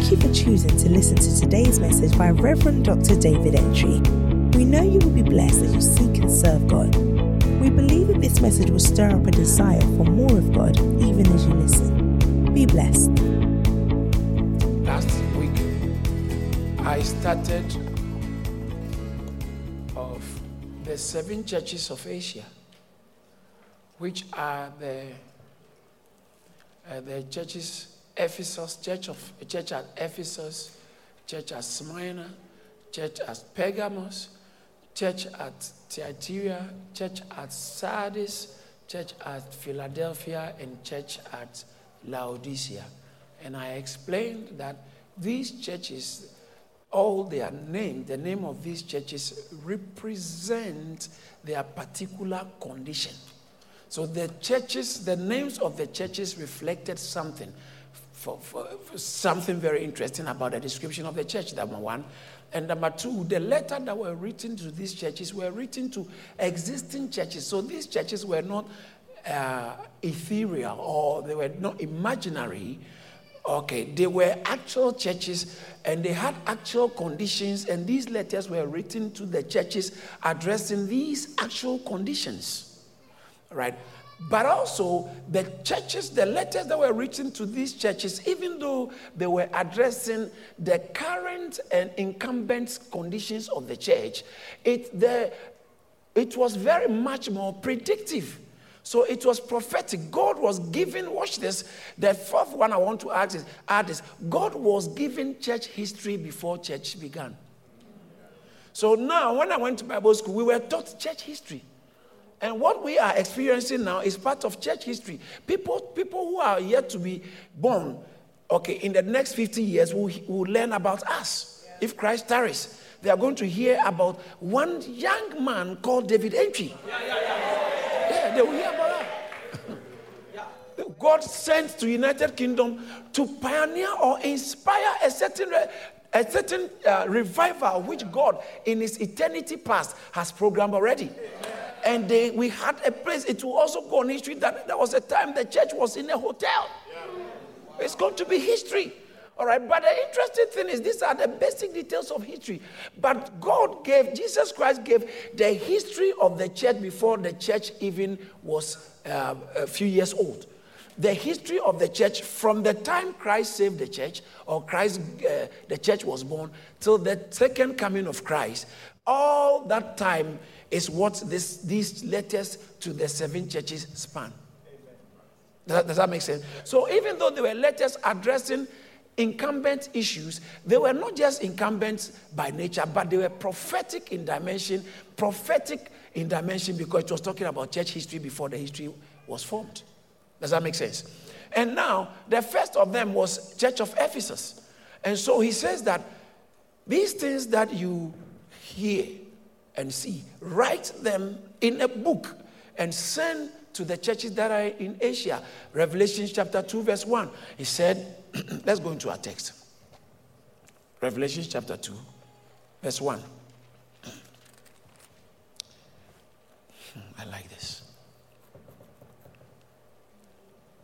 Thank you for choosing to listen to today's message by Reverend Dr. David Entry. We know you will be blessed as you seek and serve God. We believe that this message will stir up a desire for more of God even as you listen. Be blessed. Last week, I started of the seven churches of Asia, which are the uh, the churches Ephesus, church of church at Ephesus, church at Smyrna, church at Pergamos, church at Thyatira, church at Sardis, church at Philadelphia, and church at Laodicea. And I explained that these churches, all their name, the name of these churches represent their particular condition. So the churches, the names of the churches reflected something. For, for, for something very interesting about the description of the church, number one. And number two, the letter that were written to these churches were written to existing churches. So these churches were not uh, ethereal or they were not imaginary. Okay, they were actual churches and they had actual conditions, and these letters were written to the churches addressing these actual conditions. Right? But also, the churches, the letters that were written to these churches, even though they were addressing the current and incumbent conditions of the church, it, the, it was very much more predictive. So it was prophetic. God was giving, watch this. The fourth one I want to add is, add is God was giving church history before church began. So now, when I went to Bible school, we were taught church history. And what we are experiencing now is part of church history. People, people who are yet to be born, okay, in the next 50 years will, will learn about us. Yeah. If Christ tarries, they are going to hear about one young man called David Entry. Yeah, yeah, yeah. they will hear about that. God sent to United Kingdom to pioneer or inspire a certain a certain uh, revival which God in his eternity past has programmed already. Amen and they, we had a place. It will also go on history that there was a time the church was in a hotel. Yeah. It's going to be history. All right, but the interesting thing is, these are the basic details of history. But God gave, Jesus Christ gave the history of the church before the church even was uh, a few years old. The history of the church from the time Christ saved the church, or Christ, uh, the church was born, till the second coming of Christ, all that time is what this, these letters to the seven churches span. Does, does that make sense? So even though they were letters addressing incumbent issues, they were not just incumbent by nature, but they were prophetic in dimension, prophetic in dimension because it was talking about church history before the history was formed. Does that make sense? And now, the first of them was Church of Ephesus. And so he says that these things that you hear and see. Write them in a book and send to the churches that are in Asia. Revelation chapter 2, verse 1. He said, let's go into our text. Revelation chapter 2, verse 1. I like this.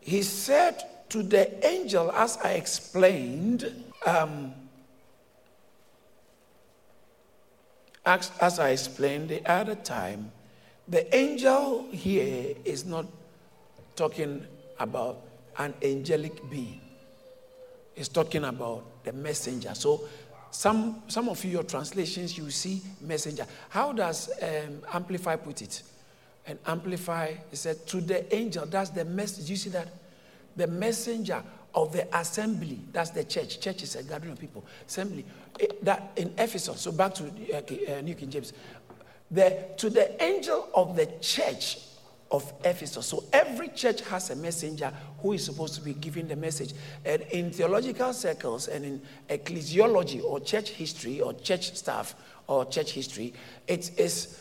He said to the angel, as I explained, um, As, as I explained the other time, the angel here is not talking about an angelic being. It's talking about the messenger. So some, some of your translations, you see messenger. How does um, Amplify put it? And Amplify, it said, to the angel, that's the message. You see that? The messenger of the assembly, that's the church. Church is a gathering of people. Assembly that in Ephesus, so back to uh, uh, New King James, the, to the angel of the church of Ephesus. So every church has a messenger who is supposed to be giving the message. And in theological circles and in ecclesiology or church history or church staff or church history, it is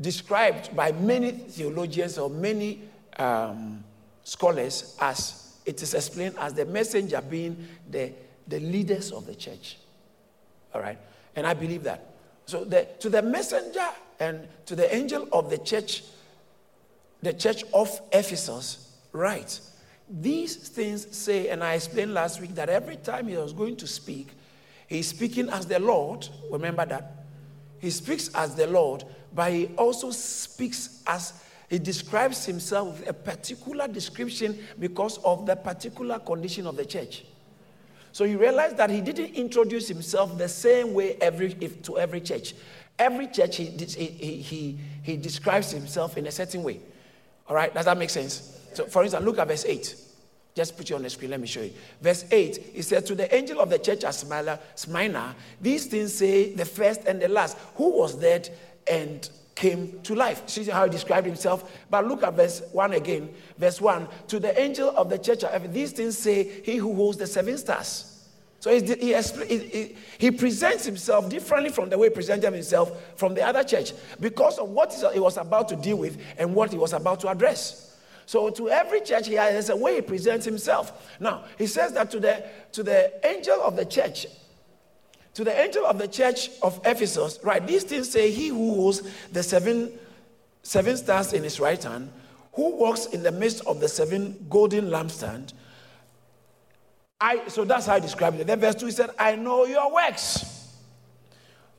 described by many theologians or many um, scholars as it is explained as the messenger being the, the leaders of the church. All right? And I believe that. So the, to the messenger and to the angel of the church, the church of Ephesus, write, These things say, and I explained last week that every time he was going to speak, he's speaking as the Lord. Remember that? He speaks as the Lord, but he also speaks as he describes himself with a particular description because of the particular condition of the church. So he realized that he didn't introduce himself the same way every, if, to every church. Every church, he, he, he, he describes himself in a certain way. All right, does that make sense? So, for instance, look at verse 8. Just put it on the screen, let me show you. Verse 8, he said, To the angel of the church at Smyrna, these things say the first and the last, who was dead and came to life. See how he described himself? But look at verse 1 again. Verse 1 To the angel of the church, of these things say, He who holds the seven stars. So he, he, he, presents himself differently from the way he presented himself from the other church because of what he was about to deal with and what he was about to address. So to every church, he has a way he presents himself. Now, he says that to the, to the angel of the church, to the angel of the church of Ephesus, right, these things say, He who holds the seven, seven stars in his right hand, who walks in the midst of the seven golden lampstands. I, so that's how I describe it. Then verse 2 he said, I know your works,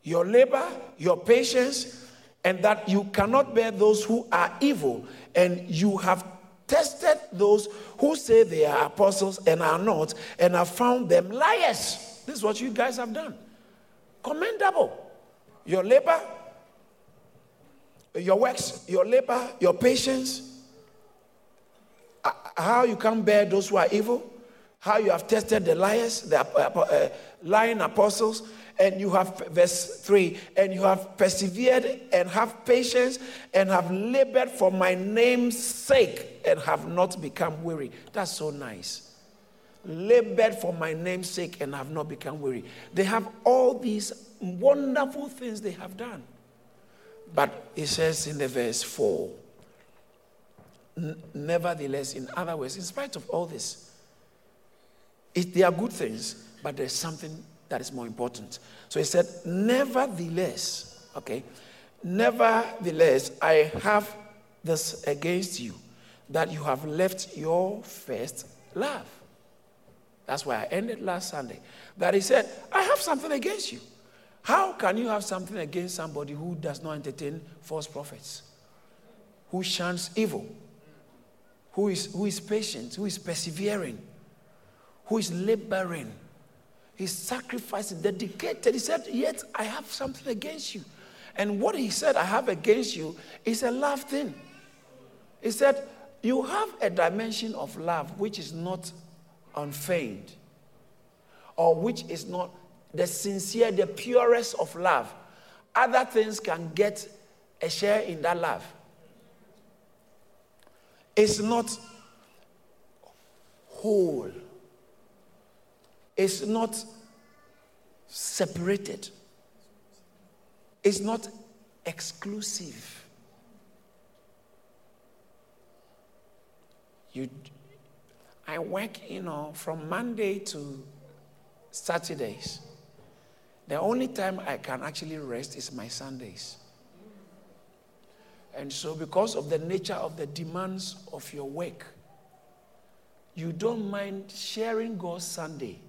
your labor, your patience, and that you cannot bear those who are evil, and you have tested those who say they are apostles and are not, and have found them liars. This is what you guys have done. Commendable. Your labor, your works, your labor, your patience, uh, how you can bear those who are evil, how you have tested the liars, the uh, lying apostles, and you have, verse 3, and you have persevered and have patience and have labored for my name's sake and have not become weary. That's so nice. Labored for my name's sake and have not become weary. They have all these wonderful things they have done. But it says in the verse 4, nevertheless, in other words, in spite of all this, it, they are good things, but there's something that is more important. So he said, Nevertheless, okay, nevertheless, I have this against you, that you have left your first love. That's why I ended last Sunday. That he said, I have something against you. How can you have something against somebody who does not entertain false prophets, who shuns evil, who is, who is patient, who is persevering, who is laboring? He's sacrificing, dedicated. He said, Yet I have something against you. And what he said, I have against you, is a love thing. He said, You have a dimension of love which is not unfeigned, or which is not the sincere, the purest of love. Other things can get a share in that love. It's not whole it's not separated, it's not exclusive. You, I work, you know, from Monday to Saturdays. The only time I can actually rest is my Sundays. And so, because of the nature of the demands of your work, you don't mind sharing God's Sunday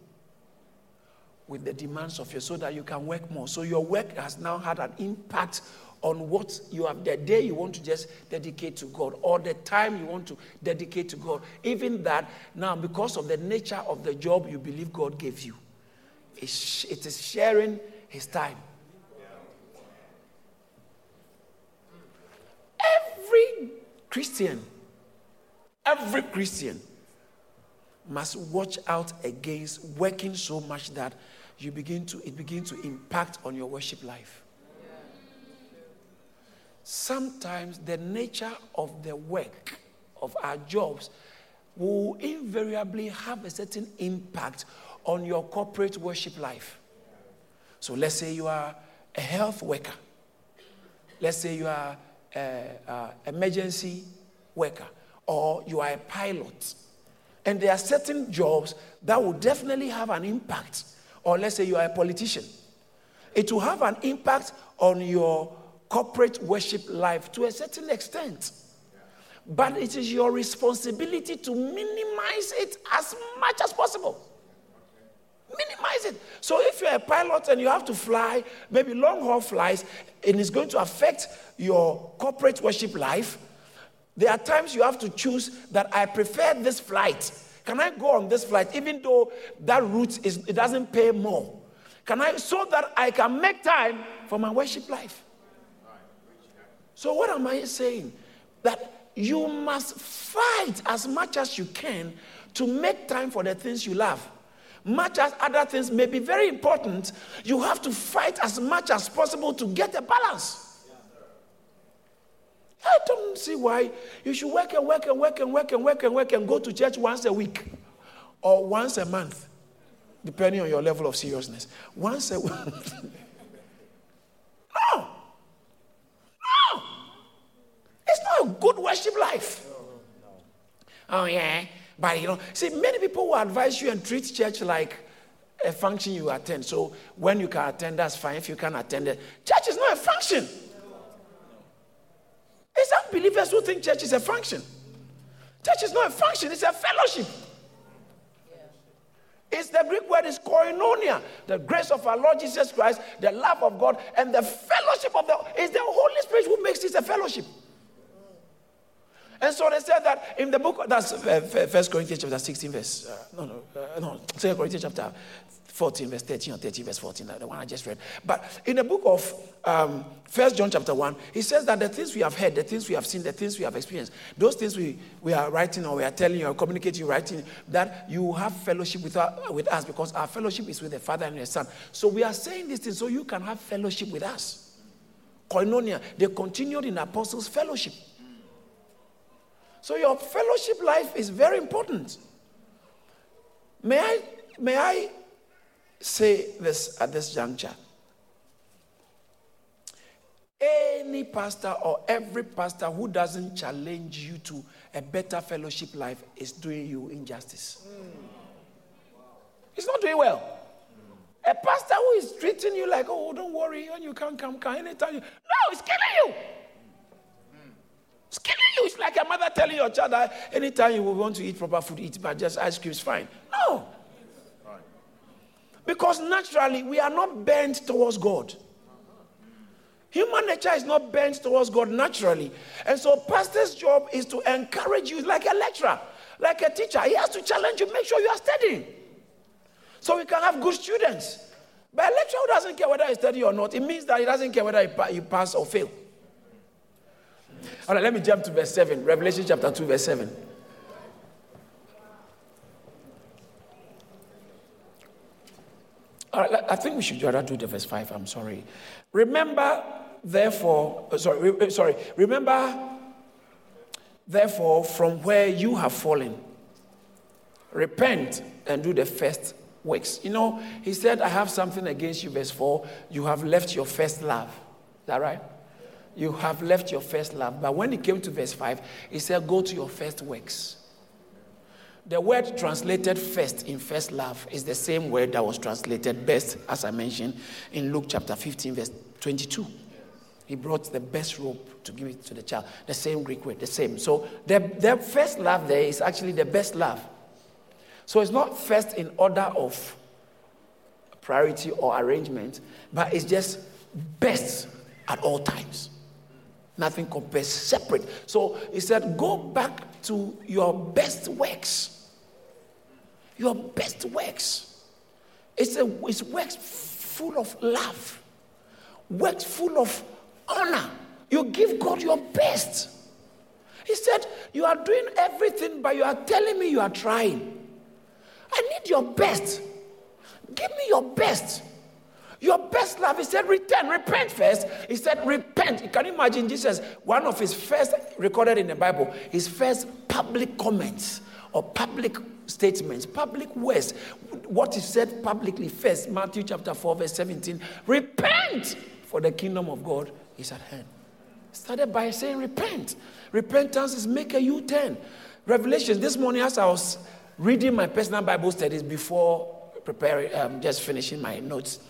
with the demands of your so that you can work more. So your work has now had an impact on what you have the day you want to just dedicate to God or the time you want to dedicate to God. Even that now because of the nature of the job you believe God gave you. It is sharing his time. Every Christian, every Christian must watch out against working so much that you begin to it begins to impact on your worship life. Sometimes the nature of the work of our jobs will invariably have a certain impact on your corporate worship life. So let's say you are a health worker. Let's say you are an emergency worker or you are a pilot. And there are certain jobs that will definitely have an impact or let's say you are a politician, it will have an impact on your corporate worship life to a certain extent. but it is your responsibility to minimize it as much as possible. Minimize it. So if you're a pilot and you have to fly, maybe long haul flights, and it's going to affect your corporate worship life, there are times you have to choose that I prefer this flight. Can I go on this flight even though that route is it doesn't pay more? Can I so that I can make time for my worship life? So what am I saying? That you must fight as much as you can to make time for the things you love. Much as other things may be very important, you have to fight as much as possible to get a balance. I don't see why you should work and work and work and work and work and work and go to church once a week or once a month, depending on your level of seriousness. Once a week. no! It's not a good worship life. Oh, yeah. But you know, see, many people will advise you and treat church like a function you attend. So when you can attend, that's fine. If you can attend it, church is not a function. It's unbelievers who think church is a function. Church is not a function, it's a fellowship. It's the Greek word is koinonia, the grace of our Lord Jesus Christ, the love of God, and the fellowship of the. It's the Holy Spirit who makes this a fellowship. And so they said that in the book, that's uh, First Corinthians chapter 16, verse, uh, no, no, uh, no, Second Corinthians chapter 14, verse 13 or 13, verse 14, the one I just read. But in the book of um, First John chapter 1, he says that the things we have heard, the things we have seen, the things we have experienced, those things we, we are writing or we are telling you or communicating, writing, that you have fellowship with, our, with us because our fellowship is with the Father and the Son. So we are saying these things so you can have fellowship with us. Koinonia, they continued in apostles' fellowship. So your fellowship life is very important. May I, may I say this at this juncture? Any pastor or every pastor who doesn't challenge you to a better fellowship life is doing you injustice. He's not doing well. A pastor who is treating you like, oh, don't worry, when you can't come, come anytime. You... No, he's killing you. It's killing you. It's like a mother telling your child that anytime you want to eat proper food, eat, but just ice cream is fine. No. Because naturally, we are not bent towards God. Human nature is not bent towards God naturally. And so, pastor's job is to encourage you like a lecturer, like a teacher. He has to challenge you, make sure you are studying. So we can have good students. But a lecturer doesn't care whether you study or not, it means that he doesn't care whether you pass or fail. All right, let me jump to verse 7. Revelation chapter 2, verse 7. All right, I think we should rather do the verse 5. I'm sorry. Remember, therefore, uh, sorry, uh, sorry. Remember, therefore, from where you have fallen, repent and do the first works. You know, he said, I have something against you, verse 4. You have left your first love. Is that right? You have left your first love. But when it came to verse 5, he said, Go to your first works. The word translated first in first love is the same word that was translated best, as I mentioned, in Luke chapter 15, verse 22. He brought the best robe to give it to the child. The same Greek word, the same. So the, the first love there is actually the best love. So it's not first in order of priority or arrangement, but it's just best at all times. Nothing compares separate. So he said, Go back to your best works. Your best works. It's, a, it's works full of love, works full of honor. You give God your best. He said, You are doing everything, but you are telling me you are trying. I need your best. Give me your best. Your best love, he said, return, repent first. He said, repent. You can imagine Jesus, one of his first recorded in the Bible, his first public comments or public statements, public words, what he said publicly first, Matthew chapter 4, verse 17, repent, for the kingdom of God is at hand. Started by saying, repent. Repentance is make a U turn. Revelation, this morning, as I was reading my personal Bible studies before preparing, um, just finishing my notes,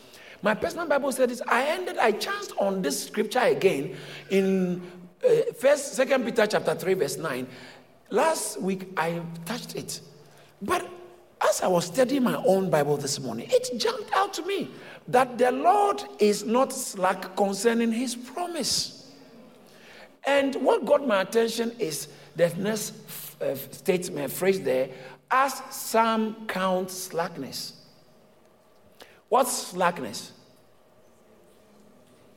my personal Bible said this. I ended, I chanced on this scripture again in uh, first, second Peter chapter 3, verse 9. Last week I touched it. But as I was studying my own Bible this morning, it jumped out to me that the Lord is not slack concerning his promise. And what got my attention is the next uh, statement, phrase there, as some count slackness. What's slackness?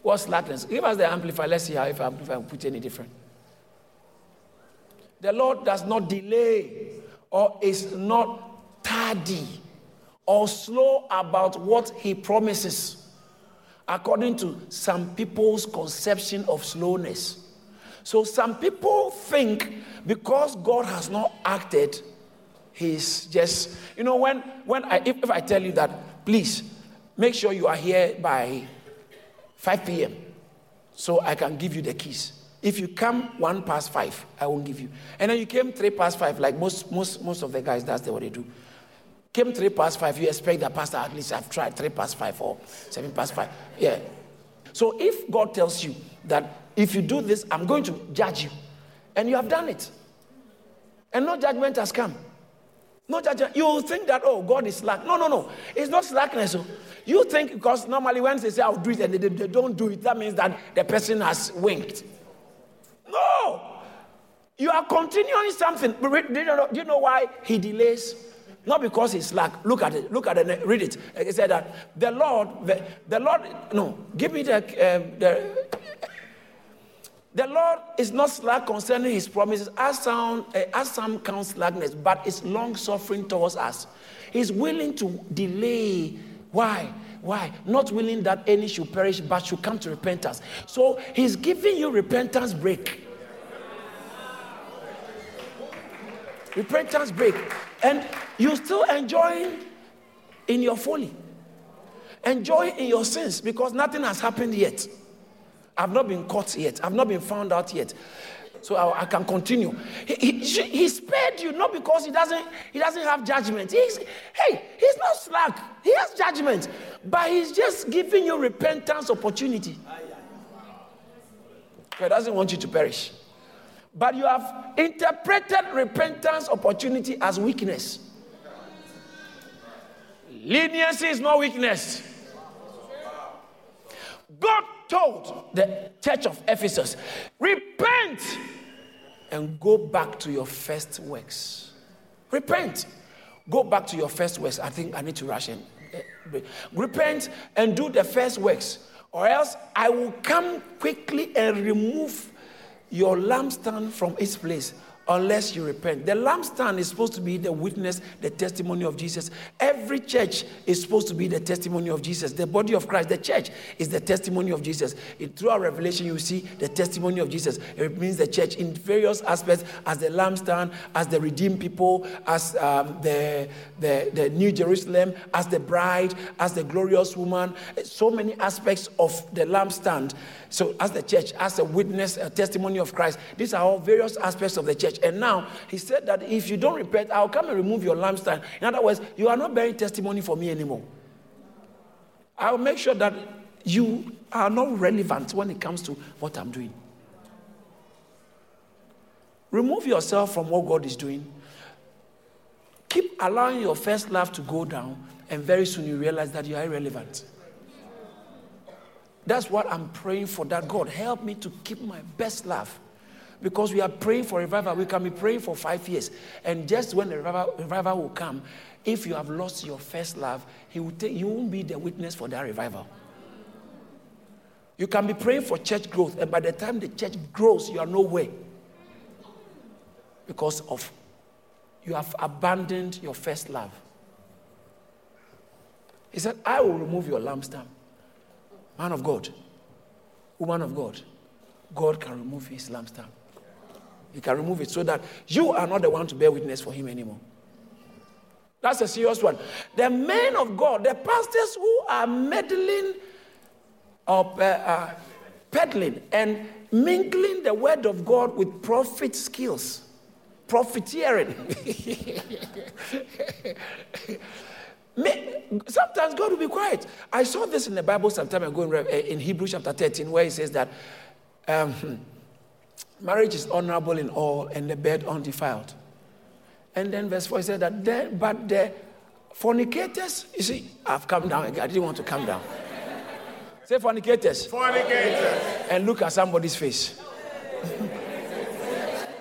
What's slackness? Give us the amplifier. Let's see how if amplifier will put any different. The Lord does not delay or is not tardy or slow about what he promises, according to some people's conception of slowness. So some people think because God has not acted, he's just, you know, when, when I, if, if I tell you that, please make sure you are here by 5 p.m. so I can give you the keys. If you come one past five, I won't give you. And then you came three past five, like most most most of the guys, that's what they do. Came three past five, you expect the pastor at least I've tried three past five or seven past five. Yeah. So if God tells you that if you do this, I'm going to judge you, and you have done it, and no judgment has come. No judgment. You think that, oh, God is slack. No, no, no. It's not slackness. Oh. You think because normally when they say I'll do it and they, they don't do it, that means that the person has winked. No. You are continuing something. Do you know, do you know why he delays? Not because he's slack. Look at it. Look at it. Read it. He said that the Lord, the, the Lord, no, give me the, uh, the, the Lord is not slack concerning his promises, as some, uh, as some count slackness, but is long suffering towards us. He's willing to delay. Why? Why? Not willing that any should perish, but should come to repentance. So he's giving you repentance break. Repentance break. And you still enjoying in your folly. Enjoy in your sins because nothing has happened yet. I've not been caught yet. I've not been found out yet. So I, I can continue. He, he, he, spared you not because he doesn't, he doesn't have judgment. He's, hey, he's not slack. He has judgment. But he's just giving you repentance opportunity. He doesn't want you to perish. But you have interpreted repentance opportunity as weakness. Leniency is not weakness. God told the church of Ephesus, repent and go back to your first works. Repent. Go back to your first works. I think I need to rush in. Repent and do the first works, or else I will come quickly and remove your lampstand from its place unless you repent. The lampstand is supposed to be the witness, the testimony of Jesus. Every church is supposed to be the testimony of Jesus. The body of Christ, the church, is the testimony of Jesus. It, through our revelation, you see the testimony of Jesus. It means the church in various aspects as the lampstand, as the redeemed people, as um, the, the, the New Jerusalem, as the bride, as the glorious woman. So many aspects of the lampstand. So, as the church, as a witness, a testimony of Christ, these are all various aspects of the church. And now he said that if you don't repent, I'll come and remove your lampstand. In other words, you are not bearing testimony for me anymore. I'll make sure that you are not relevant when it comes to what I'm doing. Remove yourself from what God is doing. Keep allowing your first love to go down, and very soon you realize that you are irrelevant. That's what I'm praying for. That God help me to keep my best love because we are praying for revival. We can be praying for five years. And just when the revival, revival will come, if you have lost your first love, he will take, you won't be the witness for that revival. You can be praying for church growth, and by the time the church grows, you are nowhere. Because of you have abandoned your first love. He said, I will remove your lampstand. Man of God, woman of God, God can remove his lampstand. He can remove it so that you are not the one to bear witness for him anymore. That's a serious one. The men of God, the pastors who are meddling or uh, uh, peddling and mingling the word of God with prophet skills, profiteering. Sometimes God will be quiet. I saw this in the Bible some time ago in, uh, in Hebrews chapter 13, where he says that. Um, marriage is honorable in all and the bed undefiled. And then verse 4 said that, then, but the fornicators, you see, I've come down again. I didn't want to come down. Say fornicators. Fornicators. And look at somebody's face.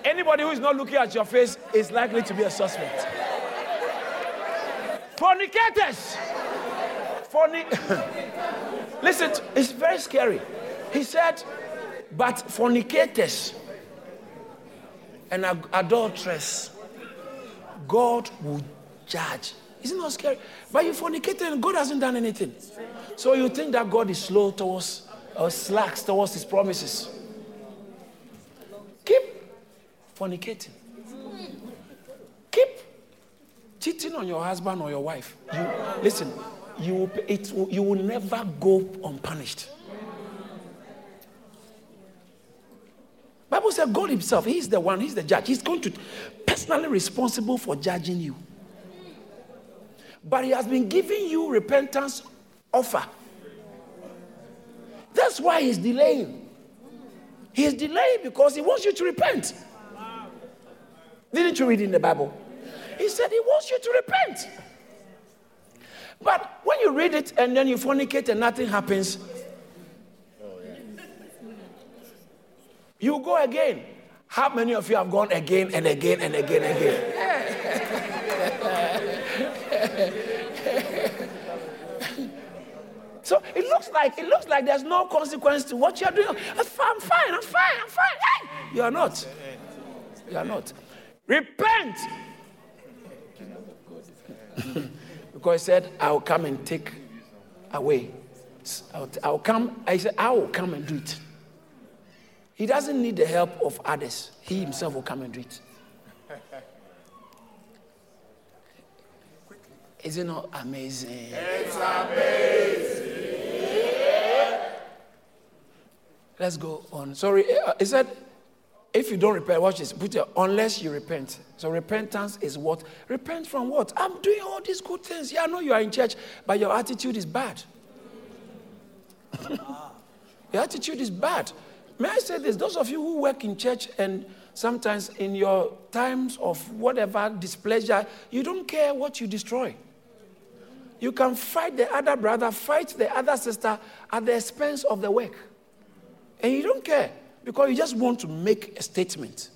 Anybody who is not looking at your face is likely to be a suspect. Fornicators. Fornic. Listen, it's very scary. He said, but fornicators and adulteress, God will judge. Isn't that scary? But you fornicated and God hasn't done anything. So you think that God is slow towards or slacks towards his promises. Keep fornicating. Keep cheating on your husband or your wife. You, listen, you, it, you will never go unpunished. Bible says God Himself, He's the one, He's the judge. He's going to personally responsible for judging you. But He has been giving you repentance offer. That's why He's delaying. He's delaying because He wants you to repent. Didn't you read in the Bible? He said He wants you to repent. But when you read it and then you fornicate and nothing happens, You go again. How many of you have gone again and again and again and again? so it looks like it looks like there's no consequence to what you're doing. I'm fine, I'm fine, I'm fine, Hey! You are not. You are not. Repent. because he said, I'll come and take away. I'll, I'll come. I said, I will come and do it. He doesn't need the help of others, he himself will come and do it. Is it not amazing? It's amazing. Let's go on. Sorry, uh, he said, if you don't repent, watch this. Put it, unless you repent. So repentance is what? Repent from what? I'm doing all these good things. Yeah, I know you are in church, but your attitude is bad. your attitude is bad. May I say this? Those of you who work in church and sometimes in your times of whatever displeasure, you don't care what you destroy. You can fight the other brother, fight the other sister at the expense of the work. And you don't care because you just want to make a statement.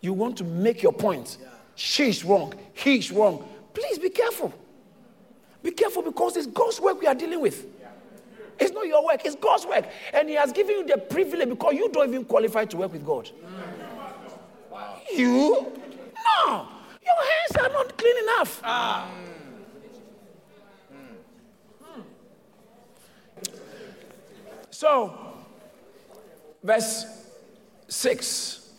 You want to make your point. She's wrong, he's wrong. Please be careful. Be careful because it's God's work we are dealing with. It's not your work, it's God's work. And He has given you the privilege because you don't even qualify to work with God. Wow. You? No. Your hands are not clean enough. Ah. So, verse 6.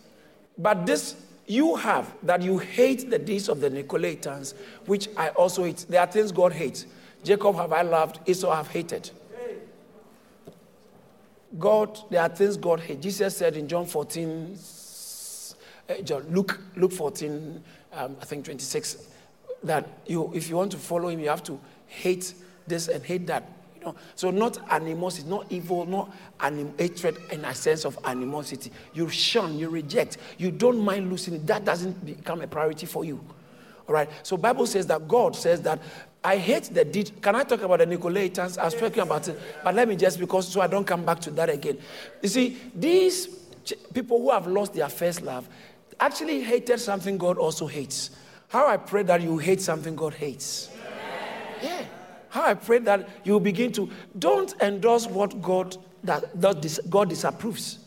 But this you have that you hate the deeds of the Nicolaitans, which I also hate. There are things God hates. Jacob have I loved, Esau have hated. God, there are things God hates. Jesus said in John 14, uh, John, Luke, Luke 14, um, I think 26, that you, if you want to follow him, you have to hate this and hate that. You know? So not animosity, not evil, not anim- hatred in a sense of animosity. You shun, you reject, you don't mind losing it. That doesn't become a priority for you. All right. So Bible says that God says that I hate the. Can I talk about the Nicolaitans? I was talking about it, but let me just because so I don't come back to that again. You see, these people who have lost their first love actually hated something God also hates. How I pray that you hate something God hates. Yeah. How I pray that you begin to don't endorse what God that, that God disapproves.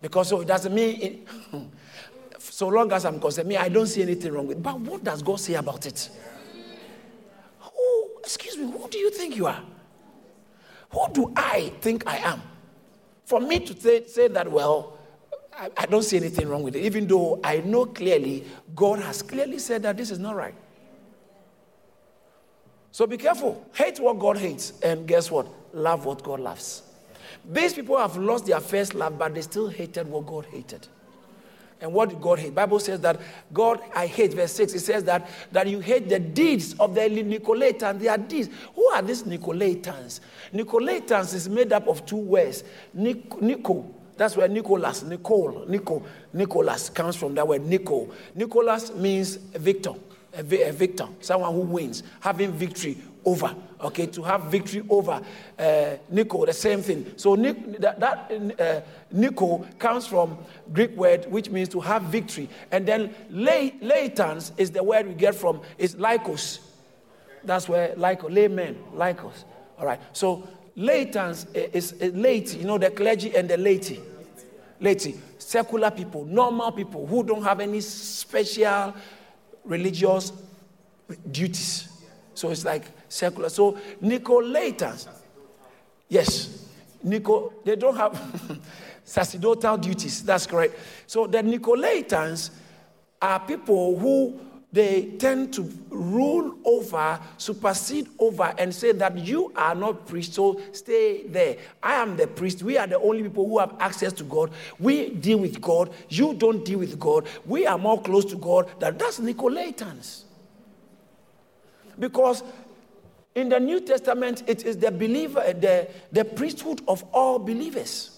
Because so it doesn't mean it, so long as I'm concerned, me, I don't see anything wrong with it. But what does God say about it? Excuse me, who do you think you are? Who do I think I am? For me to say, say that, well, I, I don't see anything wrong with it, even though I know clearly God has clearly said that this is not right. So be careful. Hate what God hates, and guess what? Love what God loves. These people have lost their first love, but they still hated what God hated. And what did God hate? Bible says that God, I hate, verse 6, it says that, that you hate the deeds of the Nicolaitans. They are deeds. Who are these Nicolaitans? Nicolaitans is made up of two words. Nico, That's where Nicholas, Nicole, Nico, Nicholas comes from that word Nico. Nicholas means victor, a victor, someone who wins, having victory over. Okay, to have victory over uh, Nico, the same thing. So Nic- that, that uh, Nico comes from Greek word which means to have victory, and then lay, laetans is the word we get from is lycos. That's where lycos, laymen, lycos. All right. So laetans is, is late, you know, the clergy and the laity. Laity, secular people, normal people who don't have any special religious duties. So it's like secular. So Nicolaitans, yes, Nico, they don't have sacerdotal duties. That's correct. So the Nicolaitans are people who they tend to rule over, supersede over, and say that you are not priest, so stay there. I am the priest. We are the only people who have access to God. We deal with God. You don't deal with God. We are more close to God than that's Nicolaitans. Because in the New Testament, it is the believer, eh, the, the priesthood of all believers.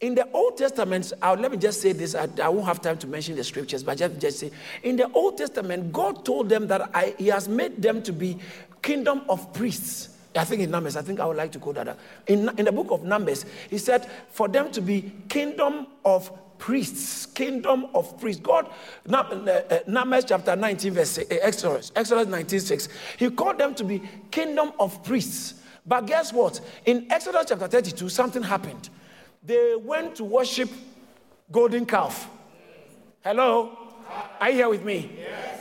In the Old Testament, I'll, let me just say this. I, I, won't have time to mention the scriptures, but just, just say, in the Old Testament, God told them that I, He has made them to be kingdom of priests. I think in Numbers, I think I would like to quote that. In, in the book of Numbers, He said for them to be kingdom of priests, kingdom of priests. God, uh, uh, Numbers chapter 19, verse uh, Exodus, Exodus 19, 6. He called them to be kingdom of priests. But guess what? In Exodus chapter 32, something happened they went to worship golden calf. Hello? Are you here with me? Yes.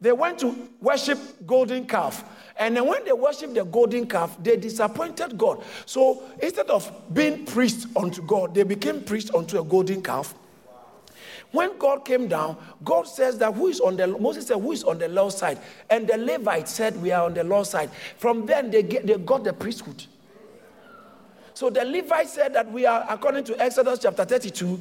They went to worship golden calf. And then when they worshiped the golden calf, they disappointed God. So instead of being priests unto God, they became priests unto a golden calf. When God came down, God says that who is on the Moses said, Who is on the Lord's side? And the Levites said, We are on the Lord's side. From then they, get, they got the priesthood. So the Levites said that we are, according to Exodus chapter 32,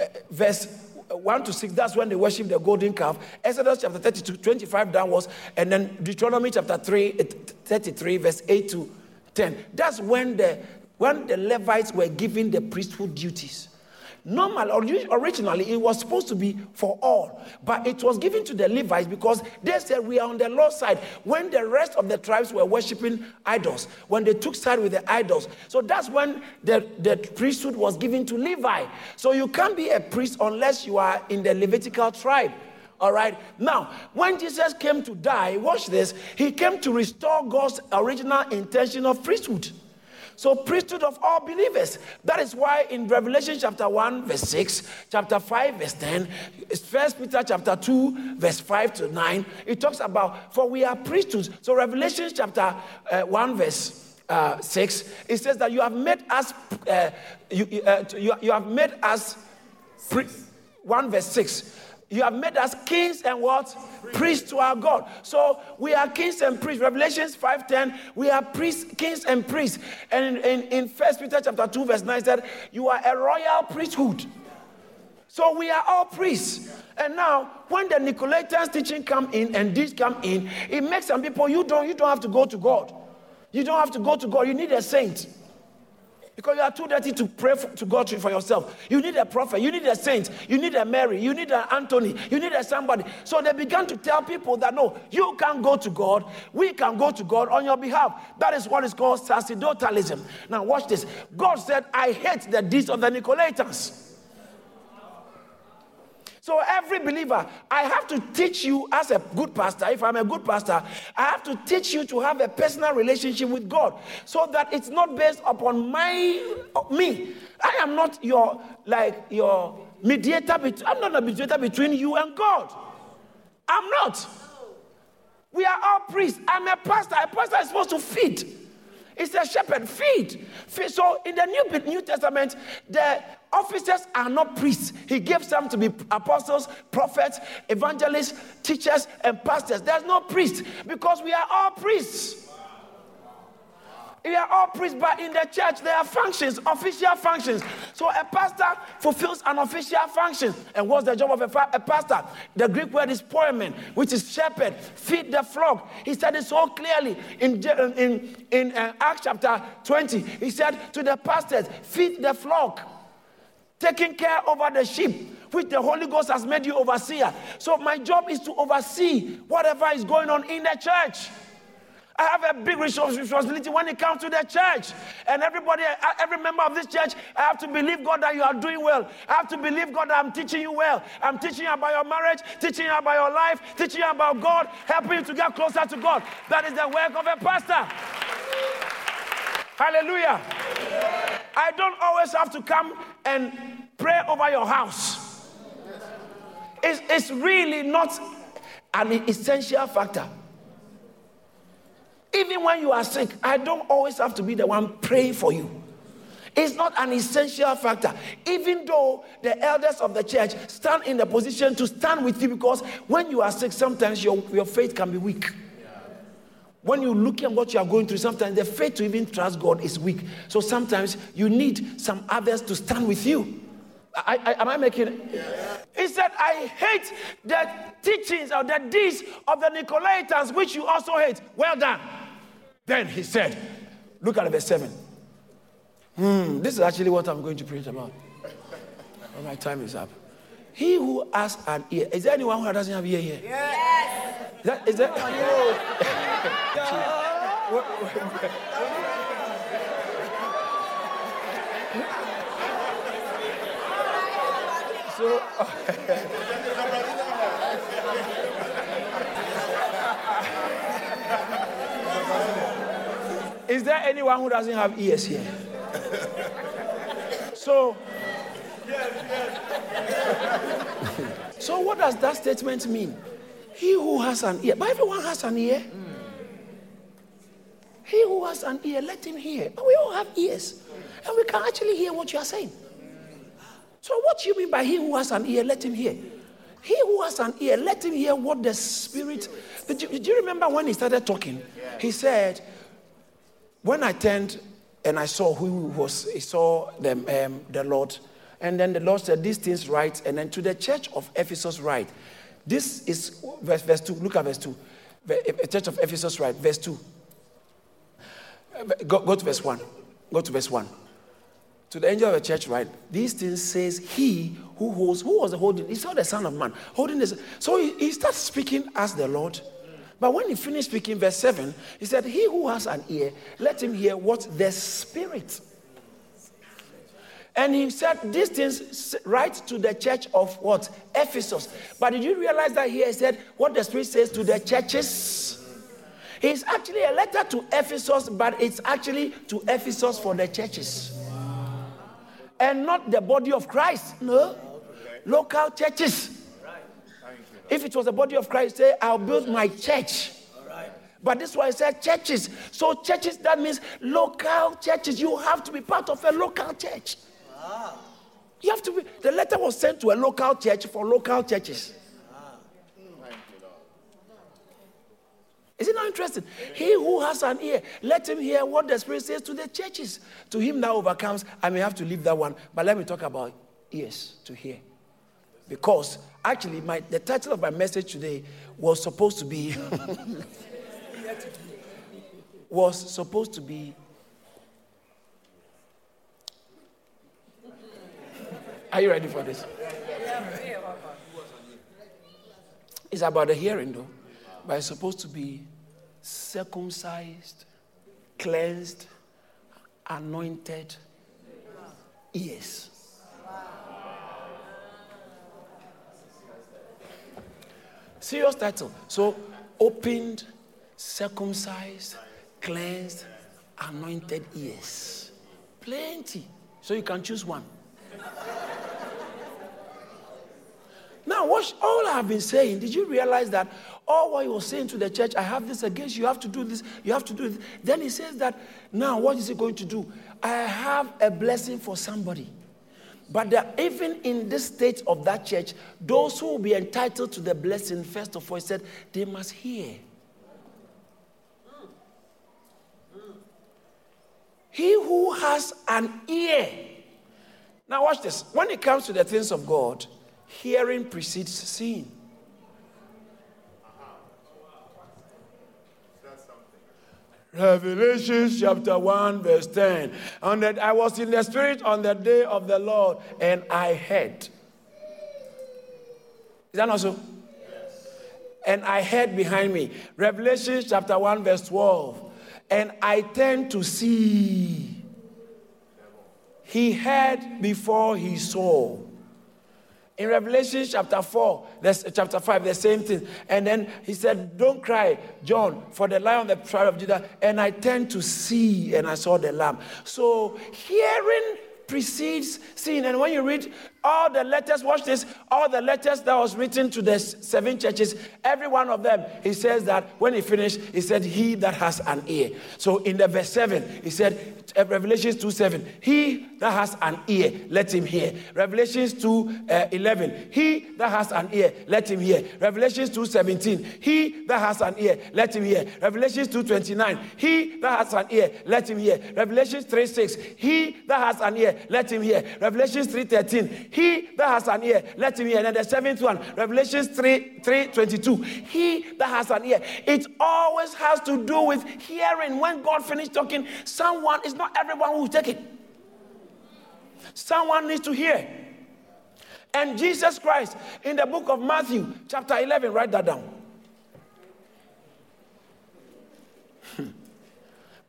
uh, verse 1 to 6, that's when they worship the golden calf. Exodus chapter 32, 25 downwards, and then Deuteronomy chapter 3, uh, 33, verse 8 to 10. That's when the, when the Levites were given the priesthood duties. Normal, originally, it was supposed to be for all, but it was given to the Levites because they said we are on the Lord's side when the rest of the tribes were worshiping idols, when they took side with the idols. So that's when the, the priesthood was given to Levi. So you can't be a priest unless you are in the Levitical tribe. All right. Now, when Jesus came to die, watch this, he came to restore God's original intention of priesthood. So, priesthood of all believers. That is why in Revelation chapter 1, verse 6, chapter 5, verse 10, First Peter chapter 2, verse 5 to 9, it talks about, for we are priesthoods. So, Revelation chapter uh, 1, verse uh, 6, it says that you have made us, uh, you, uh, you, you have made us, pri- 1 verse 6 you have made us kings and what? Priests to our God. So we are kings and priests. Revelations 5:10, we are priests, kings and priests. And in, in, 1 Peter chapter 2, verse 9 said, You are a royal priesthood. So we are all priests. And now, when the Nicolaitans teaching come in and this come in, it makes some people you don't you don't have to go to God. You don't have to go to God. You need a saint. Because you are too dirty to pray for, to God for yourself. You need a prophet, you need a saint, you need a Mary, you need an Anthony, you need a somebody. So they began to tell people that no, you can't go to God, we can go to God on your behalf. That is what is called sacerdotalism. Now, watch this. God said, I hate the deeds of the Nicolaitans. So, every believer, I have to teach you as a good pastor. If I'm a good pastor, I have to teach you to have a personal relationship with God so that it's not based upon my me. I am not your like your mediator. I'm not a mediator between you and God. I'm not. We are all priests. I'm a pastor. A pastor is supposed to feed. It's a shepherd. Feed. feed. So in the New, New Testament, the officers are not priests. He gives them to be apostles, prophets, evangelists, teachers, and pastors. There's no priest because we are all priests. We are all priests, but in the church there are functions, official functions. So a pastor fulfills an official function. And what's the job of a, fa- a pastor? The Greek word is poimen, which is shepherd, feed the flock. He said it so clearly in, in, in uh, Acts chapter 20. He said to the pastors, feed the flock. Taking care over the sheep, which the Holy Ghost has made you overseer. So my job is to oversee whatever is going on in the church. I have a big responsibility when it comes to the church. And everybody, every member of this church, I have to believe God that you are doing well. I have to believe God that I'm teaching you well. I'm teaching you about your marriage, teaching you about your life, teaching you about God, helping you to get closer to God. That is the work of a pastor. Hallelujah. I don't always have to come and pray over your house. It's, it's really not an essential factor. Even when you are sick, I don't always have to be the one praying for you. It's not an essential factor. Even though the elders of the church stand in the position to stand with you because when you are sick, sometimes your, your faith can be weak. When you look at what you are going through, sometimes the faith to even trust God is weak. So sometimes you need some others to stand with you. I, I, am I making it? He said, I hate the teachings or the deeds of the Nicolaitans, which you also hate. Well done. Then he said, Look at verse 7. Hmm, this is actually what I'm going to preach about. Oh, my time is up. He who has an ear. Is there anyone who doesn't have ear here? Yes. Is that, is that? so. Is there anyone who doesn't have ears here? so, so what does that statement mean? He who has an ear, but everyone has an ear. He who has an ear, let him hear. But we all have ears, and we can actually hear what you are saying. So, what do you mean by he who has an ear, let him hear? He who has an ear, let him hear what the Spirit. Did you, did you remember when he started talking? He said, when I turned and I saw who was, I saw the, um, the Lord, and then the Lord said, These things right, and then to the church of Ephesus, right. This is verse, verse 2. Look at verse 2. The eh, eh, church of Ephesus, right. Verse 2. Go, go to verse 1. Go to verse 1. To the angel of the church, right? These things says he who holds, who was holding? He saw the Son of Man holding this. So he, he starts speaking as the Lord. But when he finished speaking, verse 7, he said, He who has an ear, let him hear what the Spirit. And he said these things right to the church of what? Ephesus. But did you realize that here he said what the Spirit says to the churches? It's actually a letter to Ephesus, but it's actually to Ephesus for the churches. And not the body of Christ. No. Local churches. If it was the body of Christ, say, I'll build my church. But this I said churches. So churches, that means local churches. You have to be part of a local church. You have to be. The letter was sent to a local church for local churches. Is it not interesting? He who has an ear, let him hear what the Spirit says to the churches. To him that overcomes, I may have to leave that one, but let me talk about ears to hear. Because actually, my, the title of my message today was supposed to be was supposed to be Are you ready for this? It's about the hearing though, but it's supposed to be circumcised, cleansed, anointed ears. Serious title. So, opened, circumcised, cleansed, anointed ears. Plenty. So you can choose one. Now, what all I have been saying, did you realize that all what he was saying to the church, I have this against you, you have to do this, you have to do this. Then he says that now what is he going to do? I have a blessing for somebody. But even in this state of that church, those who will be entitled to the blessing, first of all, he said, they must hear. He who has an ear. Now, watch this. When it comes to the things of God, hearing precedes seeing. Revelation chapter 1, verse 10. And that I was in the spirit on the day of the Lord, and I heard. Is that not so? Yes. And I heard behind me. Revelation chapter 1, verse 12. And I turned to see. He heard before he saw. In Revelation chapter 4, that's chapter 5, the same thing. And then he said, Don't cry, John, for the lion of the tribe of Judah. And I turned to see, and I saw the lamb. So hearing precedes seeing. And when you read all the letters, watch this, all the letters that was written to the seven churches, every one of them, he says that when he finished, he said, He that has an ear. So in the verse 7, he said, uh, Revelations 2 7, He that has an ear, let him hear. Revelations 2 uh, 11, He that has an ear, let him hear. Revelations 2 17, He that has an ear, let him hear. Revelations 2 29, He that has an ear, let him hear. Revelations 3 6, He that has an ear, let him hear. Revelations 3 13, He that has an ear, let him hear. And then the seventh one, Revelations 3 3 22, He that has an ear. It always has to do with hearing. When God finished talking, someone is not everyone who will take it. Someone needs to hear. And Jesus Christ in the book of Matthew, chapter 11, write that down.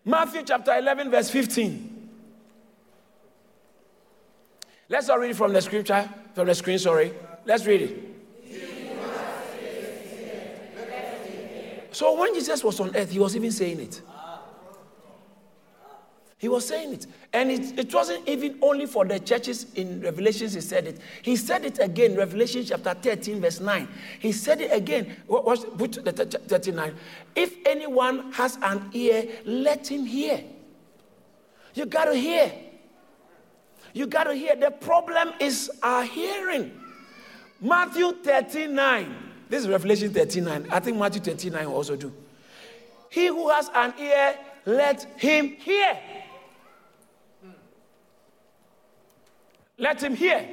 Matthew chapter 11, verse 15. Let's all read it from the scripture, from the screen, sorry. Let's read it. So when Jesus was on earth, he was even saying it. He was saying it. And it, it wasn't even only for the churches in Revelations, he said it. He said it again, Revelation chapter 13, verse 9. He said it again. Watch, put the 39. If anyone has an ear, let him hear. You got to hear. You got to hear. The problem is our hearing. Matthew 39. This is Revelation 39. I think Matthew 39 will also do. He who has an ear, let him hear. Let him hear.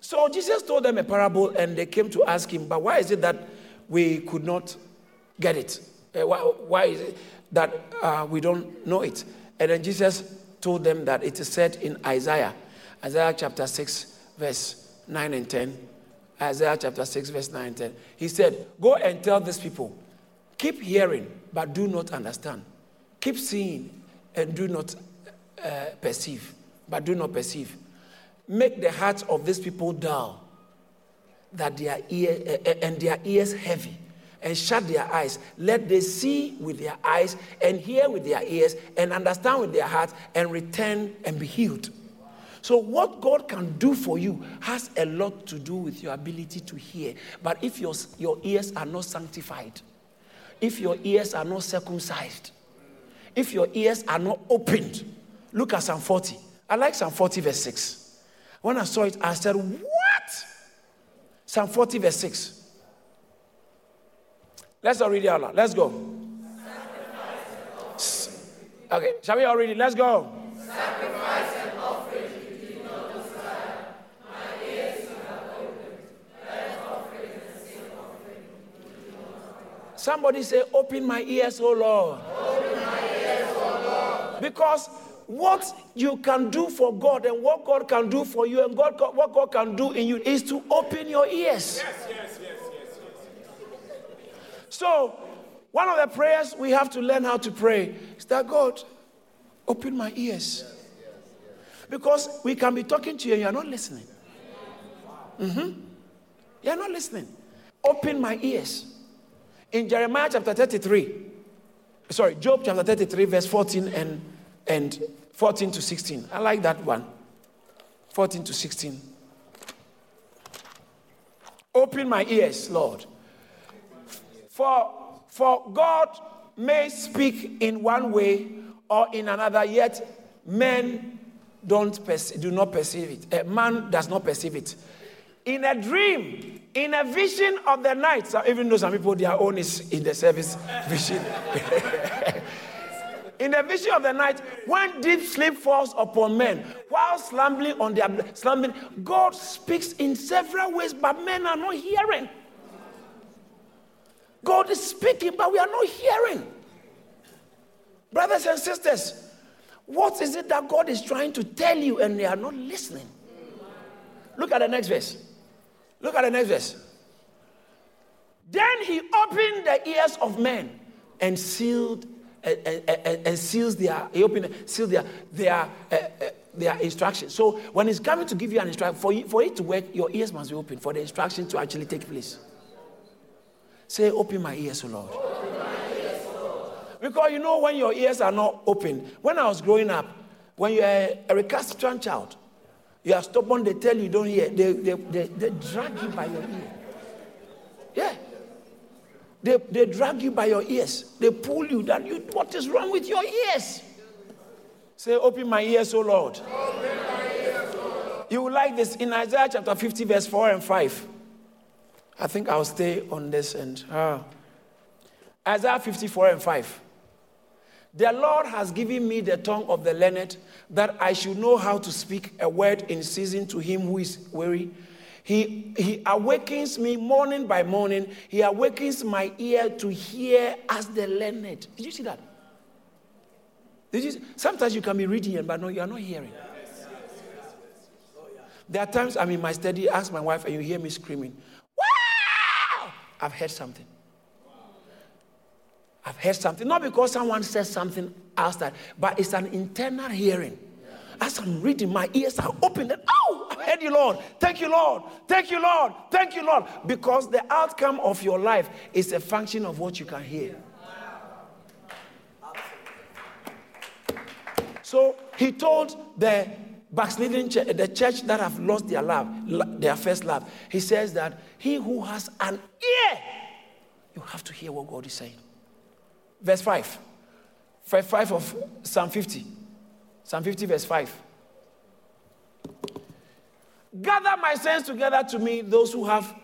So Jesus told them a parable and they came to ask him, but why is it that we could not get it? Uh, why, why, is it that uh, we don't know it? And then Jesus told them that it is said in Isaiah, Isaiah chapter 6, verse 9 and 10. Isaiah chapter 6, verse 9 and 10. He said, Go and tell these people, keep hearing, but do not understand. Keep seeing and do not uh, perceive, but do not perceive make the hearts of these people dull, that their ear uh, and their ears heavy, and shut their eyes. Let they see with their eyes and hear with their ears and understand with their hearts and return and be healed. So, what God can do for you has a lot to do with your ability to hear. But if your, your ears are not sanctified, if your ears are not circumcised, if your ears are not opened, look at Psalm 40. I like Psalm 40, verse 6. When I saw it, I said, What? Psalm 40, verse 6. Let's all read it out loud. Let's go. Okay, shall we all read it? Let's go. Somebody say, Open my ears, O Lord. Open my ears, O Lord. Because what you can do for God and what God can do for you and God, what God can do in you is to open your ears. Yes, yes, yes, yes, yes. So, one of the prayers we have to learn how to pray is that God, open my ears. Because we can be talking to you and you're not listening. Mm-hmm. You're not listening. Open my ears. In Jeremiah chapter 33, sorry, Job chapter 33, verse 14 and, and 14 to 16. I like that one. 14 to 16. Open my ears, Lord. For, for God may speak in one way or in another, yet men don't perce- do not perceive it. A man does not perceive it. In a dream, in a vision of the night, so even though some people their own is in the service vision. in the vision of the night, when deep sleep falls upon men, while slumbering on their slumbering, God speaks in several ways, but men are not hearing. God is speaking, but we are not hearing. Brothers and sisters, what is it that God is trying to tell you and they are not listening? Look at the next verse. Look at the next verse. Then he opened the ears of men and sealed and, and, and seals their he opened sealed their their uh, uh, their instructions. So when he's coming to give you an instruction, for, you, for it to work, your ears must be open for the instruction to actually take place. Say, open my ears, O Lord. Because you know, when your ears are not open, when I was growing up, when you're a, a recalcitrant child, you are stubborn, they tell you don't hear, they, they, they, they drag you by your ear. Yeah. They, they drag you by your ears. They pull you down. You, what is wrong with your ears? Say, open my ears, O Lord. Open my ears, Lord. You will like this in Isaiah chapter 50, verse 4 and 5. I think I'll stay on this end. Ah. Isaiah 54 and 5. The Lord has given me the tongue of the learned, that I should know how to speak a word in season to him who is weary. He, he awakens me morning by morning. He awakens my ear to hear as the learned. Did you see that? Did you, sometimes you can be reading, but no, you are not hearing. There are times I'm in my study, ask my wife, and you hear me screaming, Wow! I've heard something. I've heard something. Not because someone says something else that, but it's an internal hearing. As I'm reading, my ears are open. And, oh, I heard you, Lord. Thank you, Lord. Thank you, Lord. Thank you, Lord. Because the outcome of your life is a function of what you can hear. So he told the backsliding church, the church that have lost their love, their first love, he says that he who has an ear, you have to hear what God is saying. Verse 5. Verse 5 of Psalm 50. Psalm 50, verse 5. Gather my saints together to me, those who have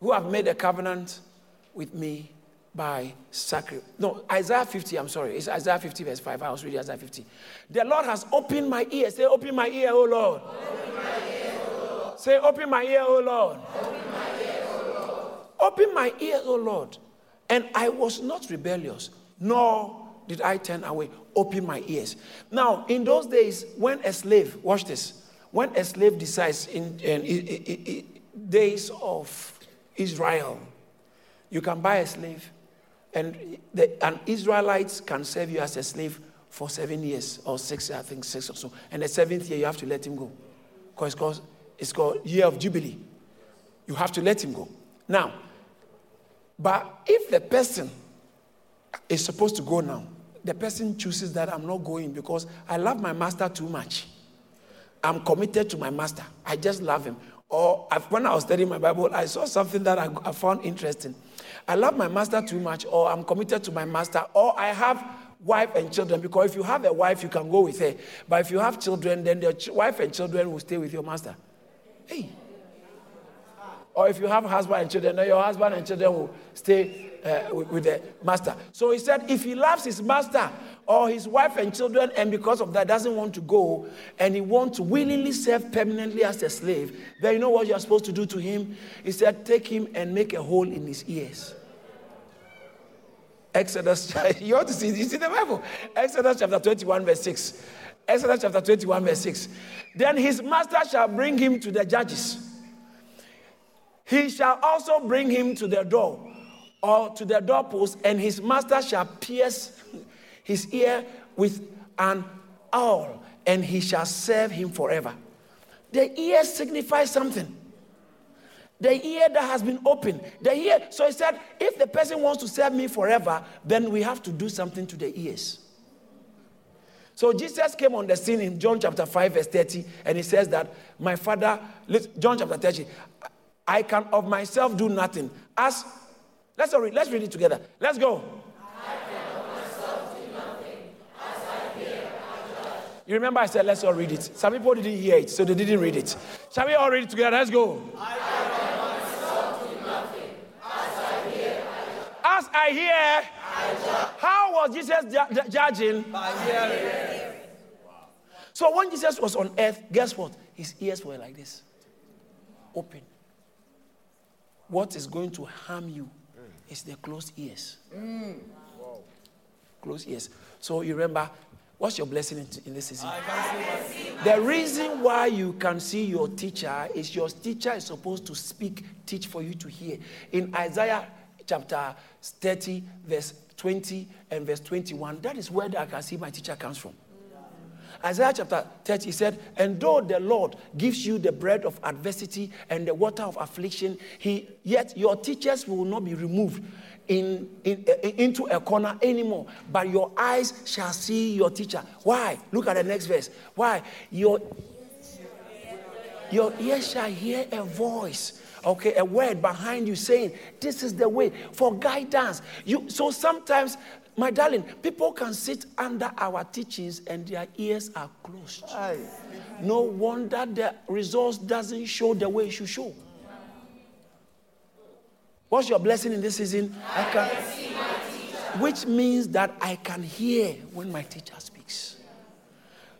who have made a covenant with me by sacrifice. No, Isaiah 50, I'm sorry. It's Isaiah 50, verse 5. I was reading Isaiah 50. The Lord has opened my ear. Say, open my ear, O Lord. Ear, O Lord. Say, open my ear, O Lord. Open my ear, O Lord. Open my ear, O Lord. And I was not rebellious, nor did I turn away. Open my ears. Now, in those days, when a slave, watch this, when a slave decides in, in, in, in days of Israel, you can buy a slave and the, an Israelite can serve you as a slave for seven years or six, I think six or so. And the seventh year, you have to let him go. Because it's called, it's called year of Jubilee. You have to let him go. Now, but if the person is supposed to go now, the person chooses that I'm not going because I love my master too much. I'm committed to my master. I just love him. Or when I was studying my Bible, I saw something that I, I found interesting. I love my master too much, or I'm committed to my master, or I have wife and children. Because if you have a wife, you can go with her. But if you have children, then your ch- wife and children will stay with your master. Hey. Or if you have husband and children, then your husband and children will stay uh, with, with the master. So he said, if he loves his master or his wife and children, and because of that doesn't want to go, and he wants to willingly serve permanently as a slave, then you know what you're supposed to do to him? He said, take him and make a hole in his ears. Exodus, you ought to see, you see the Bible. Exodus chapter 21, verse 6. Exodus chapter 21, verse 6. Then his master shall bring him to the judges. He shall also bring him to the door or to the doorpost, and his master shall pierce his ear with an awl, and he shall serve him forever. The ear signifies something. The ear that has been opened. The ear. So he said, if the person wants to serve me forever, then we have to do something to the ears. So Jesus came on the scene in John chapter 5, verse 30, and he says that my father, John chapter 30, I can of myself do nothing. As let's read, let's read it together. Let's go. You remember I said, let's all read it. Some people didn't hear it, so they didn't read it. Shall we all read it together? Let's go. As I hear, I how was Jesus ju- judging? By hearing. So when Jesus was on earth, guess what? His ears were like this open. What is going to harm you is the closed ears. Mm. close ears. So you remember, what's your blessing in, in this season? The reason why you can see your teacher is your teacher is supposed to speak, teach for you to hear. In Isaiah chapter 30, verse 20 and verse 21, that is where I can see my teacher comes from. Isaiah chapter 30 he said, And though the Lord gives you the bread of adversity and the water of affliction, he, yet your teachers will not be removed in, in, in, into a corner anymore, but your eyes shall see your teacher. Why? Look at the next verse. Why? Your, your ears shall hear a voice okay a word behind you saying this is the way for guidance you so sometimes my darling, people can sit under our teachings and their ears are closed. Aye. No wonder the results doesn't show the way it should show. What's your blessing in this season? I can, which means that I can hear when my teacher speaks.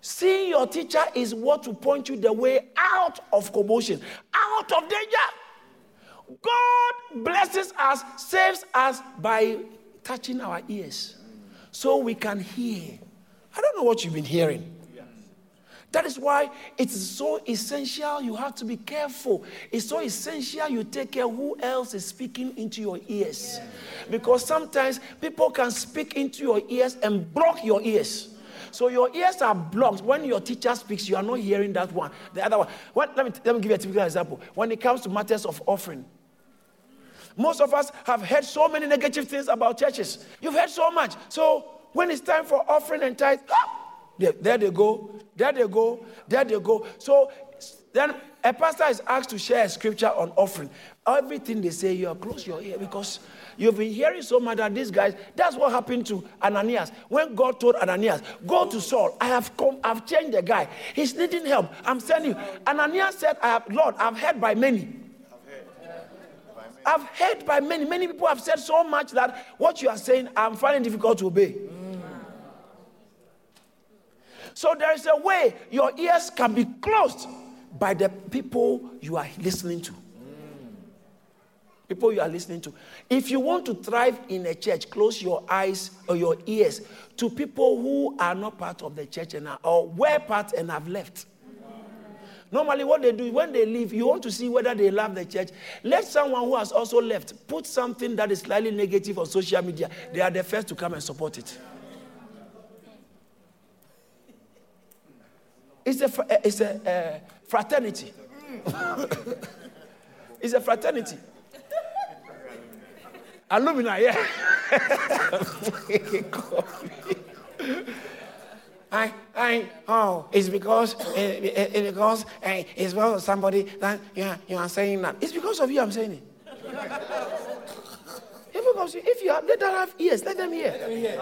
Seeing your teacher is what will point you the way out of commotion, out of danger. God blesses us, saves us by touching our ears so we can hear. I don't know what you've been hearing. That is why it's so essential you have to be careful. It's so essential you take care who else is speaking into your ears. Because sometimes people can speak into your ears and block your ears. So your ears are blocked. When your teacher speaks, you are not hearing that one. The other one. What, let, me, let me give you a typical example. When it comes to matters of offering, most of us have heard so many negative things about churches. You've heard so much. So when it's time for offering and tithe, there, they go, there they go, there they go. So then a pastor is asked to share a scripture on offering. Everything they say, you are close your ear because you've been hearing so much that these guys, that's what happened to Ananias. When God told Ananias, go to Saul, I have come, I've changed the guy. He's needing help. I'm telling you. Ananias said, I have, Lord, I've heard by many. I've heard by many, many people have said so much that what you are saying, I'm finding difficult to obey. So there is a way your ears can be closed by the people you are listening to. People you are listening to. If you want to thrive in a church, close your eyes or your ears to people who are not part of the church and are, or were part and have left. Normally, what they do when they leave, you want to see whether they love the church. Let someone who has also left put something that is slightly negative on social media. They are the first to come and support it. It's a, it's a uh, fraternity. it's a fraternity. Alumni, yeah. I, I, oh, it's because, it, it, it because hey, it's because somebody that yeah, you are saying that. It's because of you I'm saying it. if, because if you have, they don't have ears, let them hear. Let them hear.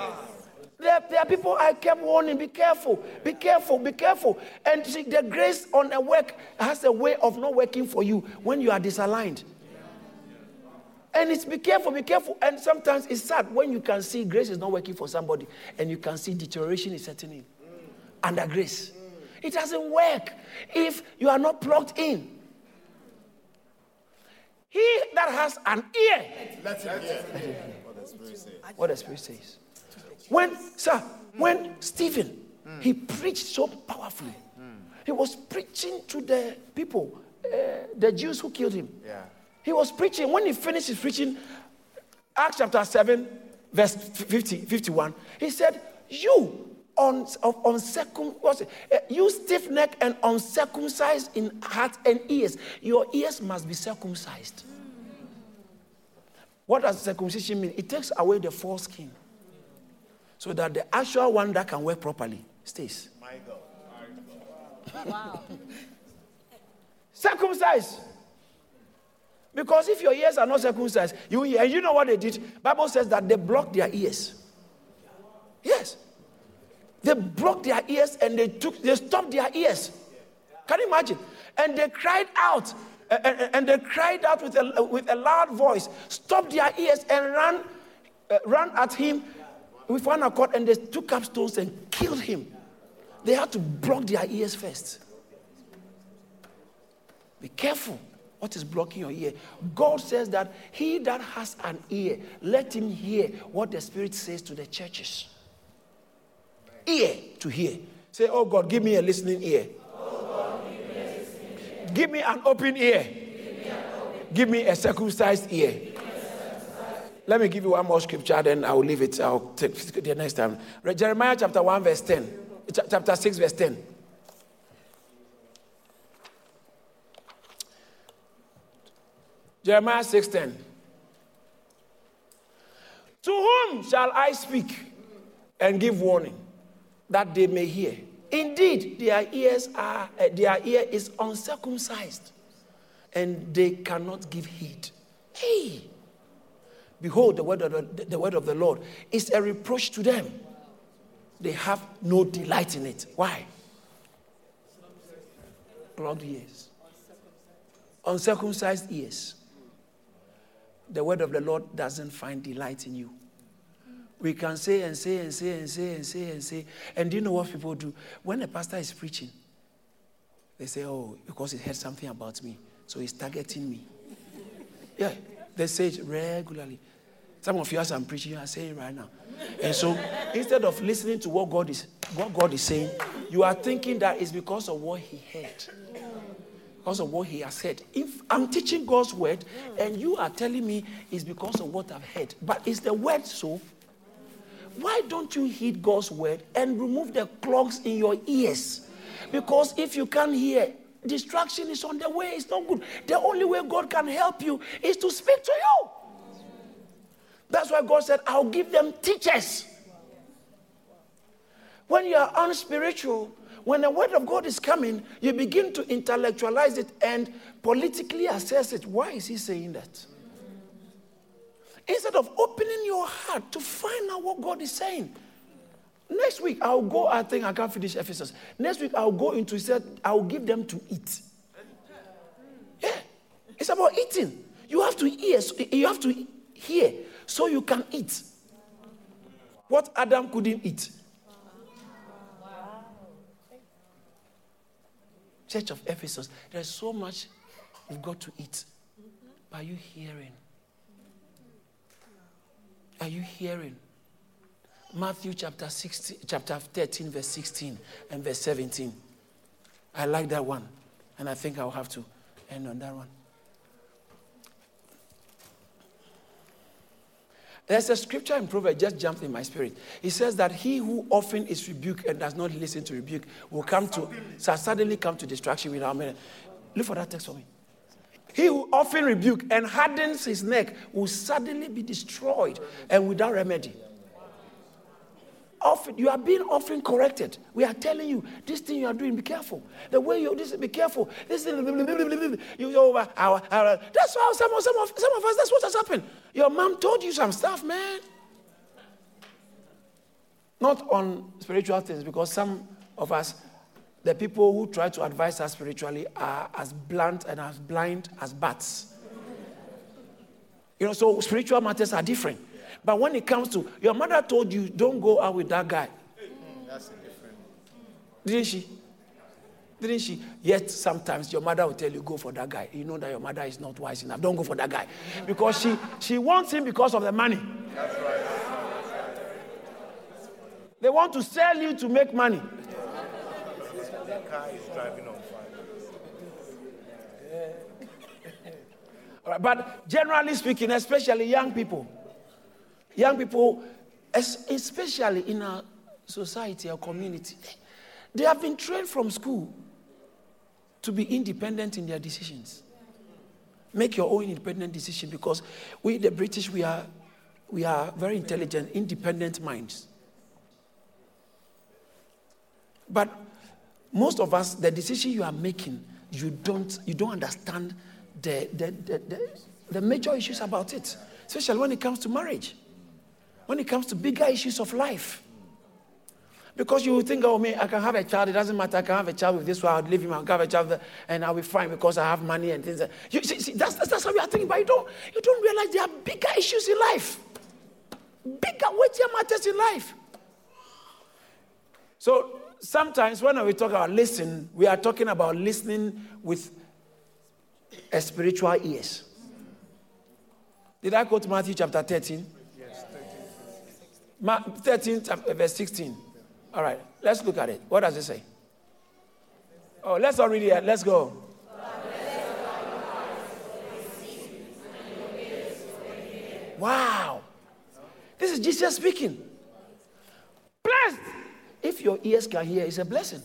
There, there, are people I kept warning, be careful, be careful, be careful. And see, the grace on a work has a way of not working for you when you are disaligned. And it's be careful, be careful. And sometimes it's sad when you can see grace is not working for somebody and you can see deterioration is setting in under grace. It doesn't work if you are not plugged in. He that has an ear, let him hear what the Spirit says. What the Spirit says. When, sir, when Stephen, mm. he preached so powerfully. Mm. He was preaching to the people, uh, the Jews who killed him. Yeah. He was preaching. When he finished his preaching, Acts chapter 7, verse 50, 51, he said, You on, uncircum, what's it? Uh, you stiff neck and uncircumcised in heart and ears. Your ears must be circumcised. What does circumcision mean? It takes away the foreskin so that the actual one that can work properly stays. My God. Wow. circumcised. Because if your ears are not circumcised, you and you know what they did? Bible says that they blocked their ears. Yes. They broke their ears and they took, they stopped their ears. Can you imagine? And they cried out, and, and they cried out with a, with a loud voice, stopped their ears and ran, uh, ran at him with one accord, and they took up stones and killed him. They had to block their ears first. Be careful what is blocking your ear. God says that he that has an ear, let him hear what the Spirit says to the churches. Ear to hear. Say, Oh God, give me a listening ear. give, me an open ear. Give me a circumcised ear. Let me give you one more scripture, then I will leave it. I'll take the next time. Jeremiah chapter 1, verse 10. Chapter 6, verse 10. Jeremiah 6 10. To whom shall I speak and give warning that they may hear? Indeed, their ears are uh, their ear is uncircumcised, and they cannot give heed. Hey, behold, the word of the, the word of the Lord is a reproach to them. They have no delight in it. Why? Blood ears, uncircumcised ears the word of the Lord doesn't find delight in you. We can say and say and say and say and say and say. And do you know what people do? When a pastor is preaching, they say, Oh, because he heard something about me, so he's targeting me. Yeah, they say it regularly. Some of you, as I'm preaching, you are saying right now. And so instead of listening to what God is what God is saying, you are thinking that it's because of what he heard because of what he has said. If I'm teaching God's word and you are telling me it's because of what I've heard, but is the word so? Why don't you heed God's word and remove the clogs in your ears? Because if you can't hear, distraction is on the way. It's not good. The only way God can help you is to speak to you. That's why God said, I'll give them teachers. When you are unspiritual, when the word of God is coming, you begin to intellectualize it and politically assess it. Why is he saying that? Instead of opening your heart to find out what God is saying. Next week, I'll go, I think I can't finish Ephesus. Next week, I'll go into, said, I'll give them to eat. Yeah, it's about eating. You have to hear, you have to hear so you can eat. What Adam couldn't eat. Church of Ephesus, there's so much you've got to eat. Are you hearing? Are you hearing? Matthew chapter 16, chapter 13, verse 16 and verse 17. I like that one. And I think I'll have to end on that one. There's a scripture in Proverbs just jumped in my spirit. It says that he who often is rebuked and does not listen to rebuke will come to suddenly come to destruction without meaning. Look for that text for me. He who often rebuke and hardens his neck will suddenly be destroyed and without remedy often you are being often corrected. We are telling you this thing you are doing, be careful. The way you this, be careful. This thing, you over our, our, That's how some of some of some of us. That's what has happened. Your mom told you some stuff, man. Not on spiritual things, because some of us, the people who try to advise us spiritually, are as blunt and as blind as bats. You know, so spiritual matters are different. But when it comes to your mother told you, don't go out with that guy. That's different. Didn't she? Didn't she? Yet sometimes your mother will tell you, go for that guy. You know that your mother is not wise enough. Don't go for that guy. Because she, she wants him because of the money. That's right. They want to sell you to make money. The car is driving on fire. but generally speaking, especially young people, Young people, especially in our society, our community, they have been trained from school to be independent in their decisions. Make your own independent decision because we, the British, we are, we are very intelligent, independent minds. But most of us, the decision you are making, you don't, you don't understand the, the, the, the, the major issues about it, especially when it comes to marriage when it comes to bigger issues of life. Because you think, oh, me, I can have a child. It doesn't matter. I can have a child with this one. I'll leave him. I'll have a child, and I'll be fine because I have money and things. You see, see that's, that's, that's how you are thinking. But you don't, you don't realize there are bigger issues in life, bigger, weightier matters in life. So sometimes when we talk about listen, we are talking about listening with a spiritual ears. Did I quote Matthew chapter 13? 13, uh, verse 16. All right, let's look at it. What does it say? Oh, let's all read it. Let's go. Wow. This is Jesus speaking. Blessed. If your ears can hear, it's a blessing.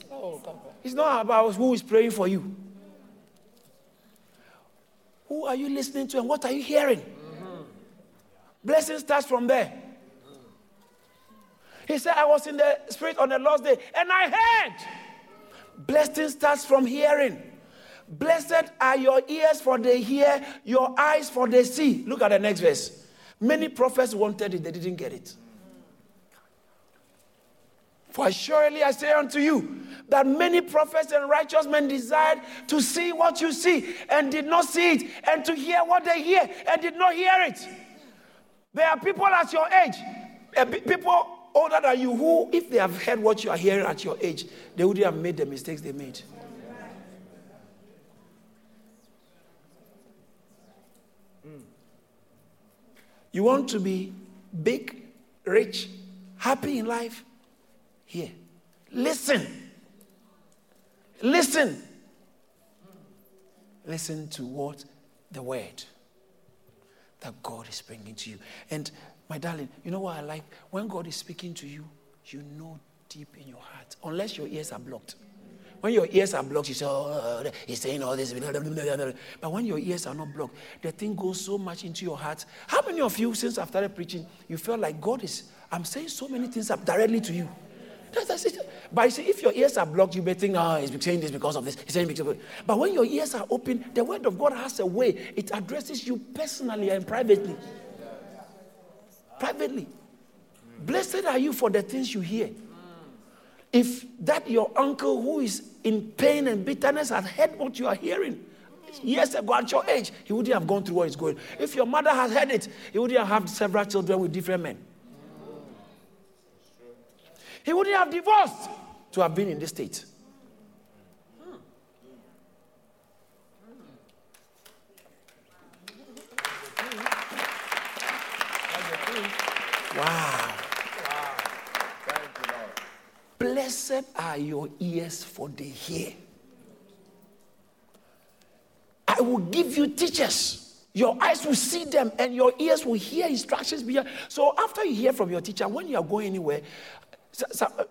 It's not about who is praying for you. Who are you listening to and what are you hearing? Mm-hmm. Blessing starts from there. He said, I was in the spirit on the last day and I heard. Blessing starts from hearing. Blessed are your ears for they hear, your eyes for they see. Look at the next verse. Many prophets wanted it, they didn't get it. For surely I say unto you that many prophets and righteous men desired to see what you see and did not see it, and to hear what they hear and did not hear it. There are people at your age, eh, people older than you, who, if they have heard what you are hearing at your age, they wouldn't have made the mistakes they made. You want to be big, rich, happy in life? Here. Listen. Listen. Listen to what the word that God is bringing to you. And my darling, you know what I like? When God is speaking to you, you know deep in your heart, unless your ears are blocked. When your ears are blocked, you say, oh, he's saying all this. But when your ears are not blocked, the thing goes so much into your heart. How many of you, since I've started preaching, you felt like God is, I'm saying so many things up directly to you? That's, it. But you see, if your ears are blocked, you may think, oh, he's saying this because of this. He's saying it. But when your ears are open, the word of God has a way. It addresses you personally and privately. Privately. Blessed are you for the things you hear. If that your uncle who is in pain and bitterness has heard what you are hearing, years ago at your age, he wouldn't have gone through what he's going. If your mother has heard it, he wouldn't have had several children with different men. He wouldn't have divorced to have been in this state. Wow. Blessed are your ears for they hear. I will give you teachers. Your eyes will see them and your ears will hear instructions. So after you hear from your teacher, when you are going anywhere,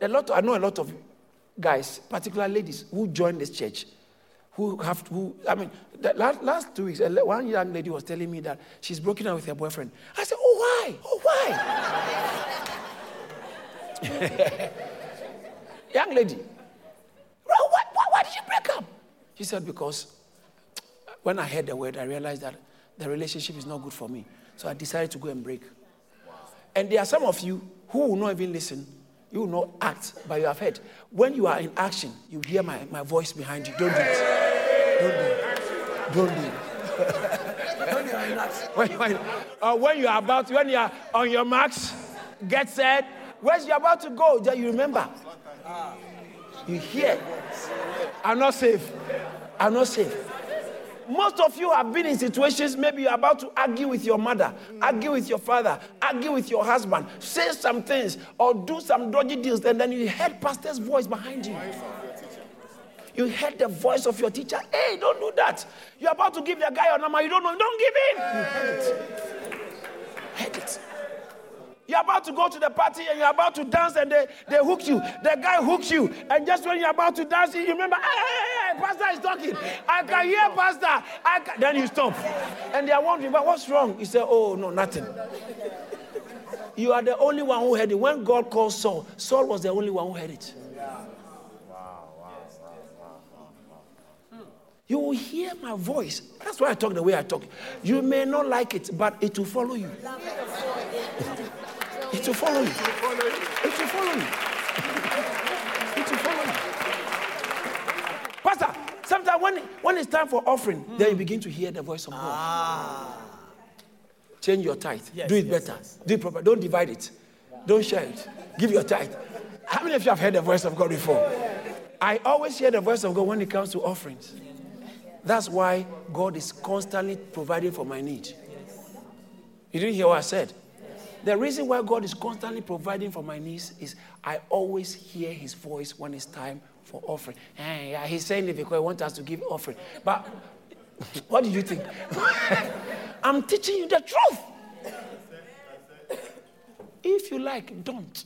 a lot, I know a lot of guys, particularly ladies, who join this church, who have, who, I mean, last, last two weeks, one young lady was telling me that she's broken up with her boyfriend. I said, oh, why? Oh, why? young lady, why, why, why did you break up? She said, because when I heard the word, I realized that the relationship is not good for me. So I decided to go and break. And there are some of you who will not even listen you will not act, but you have heard. When you are in action, you hear my, my voice behind you. Don't do it. Don't do it. Don't do it. when you are in action. When, when, or uh, when you are about, when you are on your marks, get set. Where's you about to go? That you remember. You hear. I'm not safe. I'm not safe. Most of you have been in situations, maybe you're about to argue with your mother, argue with your father, argue with your husband, say some things, or do some dodgy deals, and then you heard pastor's voice behind you. You heard the voice of your teacher. Hey, don't do that. You're about to give your guy your number. You don't know. Don't give in. You heard it. Heard it. You're about to go to the party and you're about to dance and they, they hook you. The guy hooks you. And just when you're about to dance, you remember, hey, hey, hey, Pastor is talking. I can hear Pastor. I can. Then you stop. And they are wondering, but what's wrong? You say, oh, no, nothing. You are the only one who heard it. When God called Saul, Saul was the only one who heard it. You will hear my voice. That's why I talk the way I talk. You may not like it, but it will follow you. It will follow you. It will follow you. It will follow you. Pastor, sometimes when, when it's time for offering, mm. then you begin to hear the voice of God. Ah. Change your tithe. Yes, Do it yes, better. Yes. Do it proper. Don't divide it. Don't share it. Give your tithe. How many of you have heard the voice of God before? I always hear the voice of God when it comes to offerings. That's why God is constantly providing for my need. You didn't hear what I said? The reason why God is constantly providing for my needs is I always hear His voice when it's time for offering. Yeah, he's saying it because he wants us to give offering. But what did you think? I'm teaching you the truth. If you like, don't.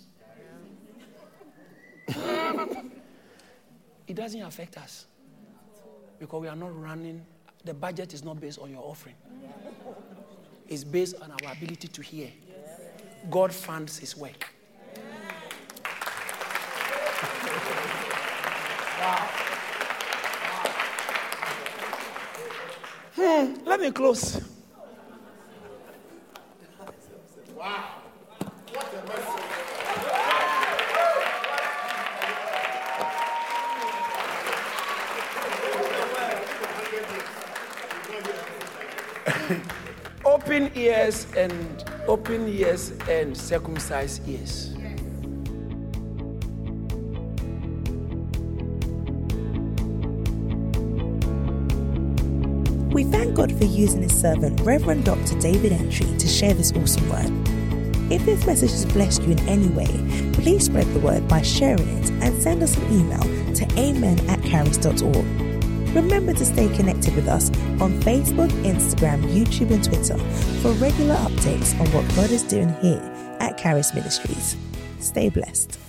it doesn't affect us because we are not running, the budget is not based on your offering, it's based on our ability to hear. God funds his work. Wow. Hmm, let me close. Open ears and open ears and circumcised ears. We thank God for using his servant, Reverend Dr. David Entry, to share this awesome word. If this message has blessed you in any way, please spread the word by sharing it and send us an email to amen at caris.org. Remember to stay connected with us on Facebook, Instagram, YouTube, and Twitter for regular updates on what God is doing here at Caris Ministries. Stay blessed.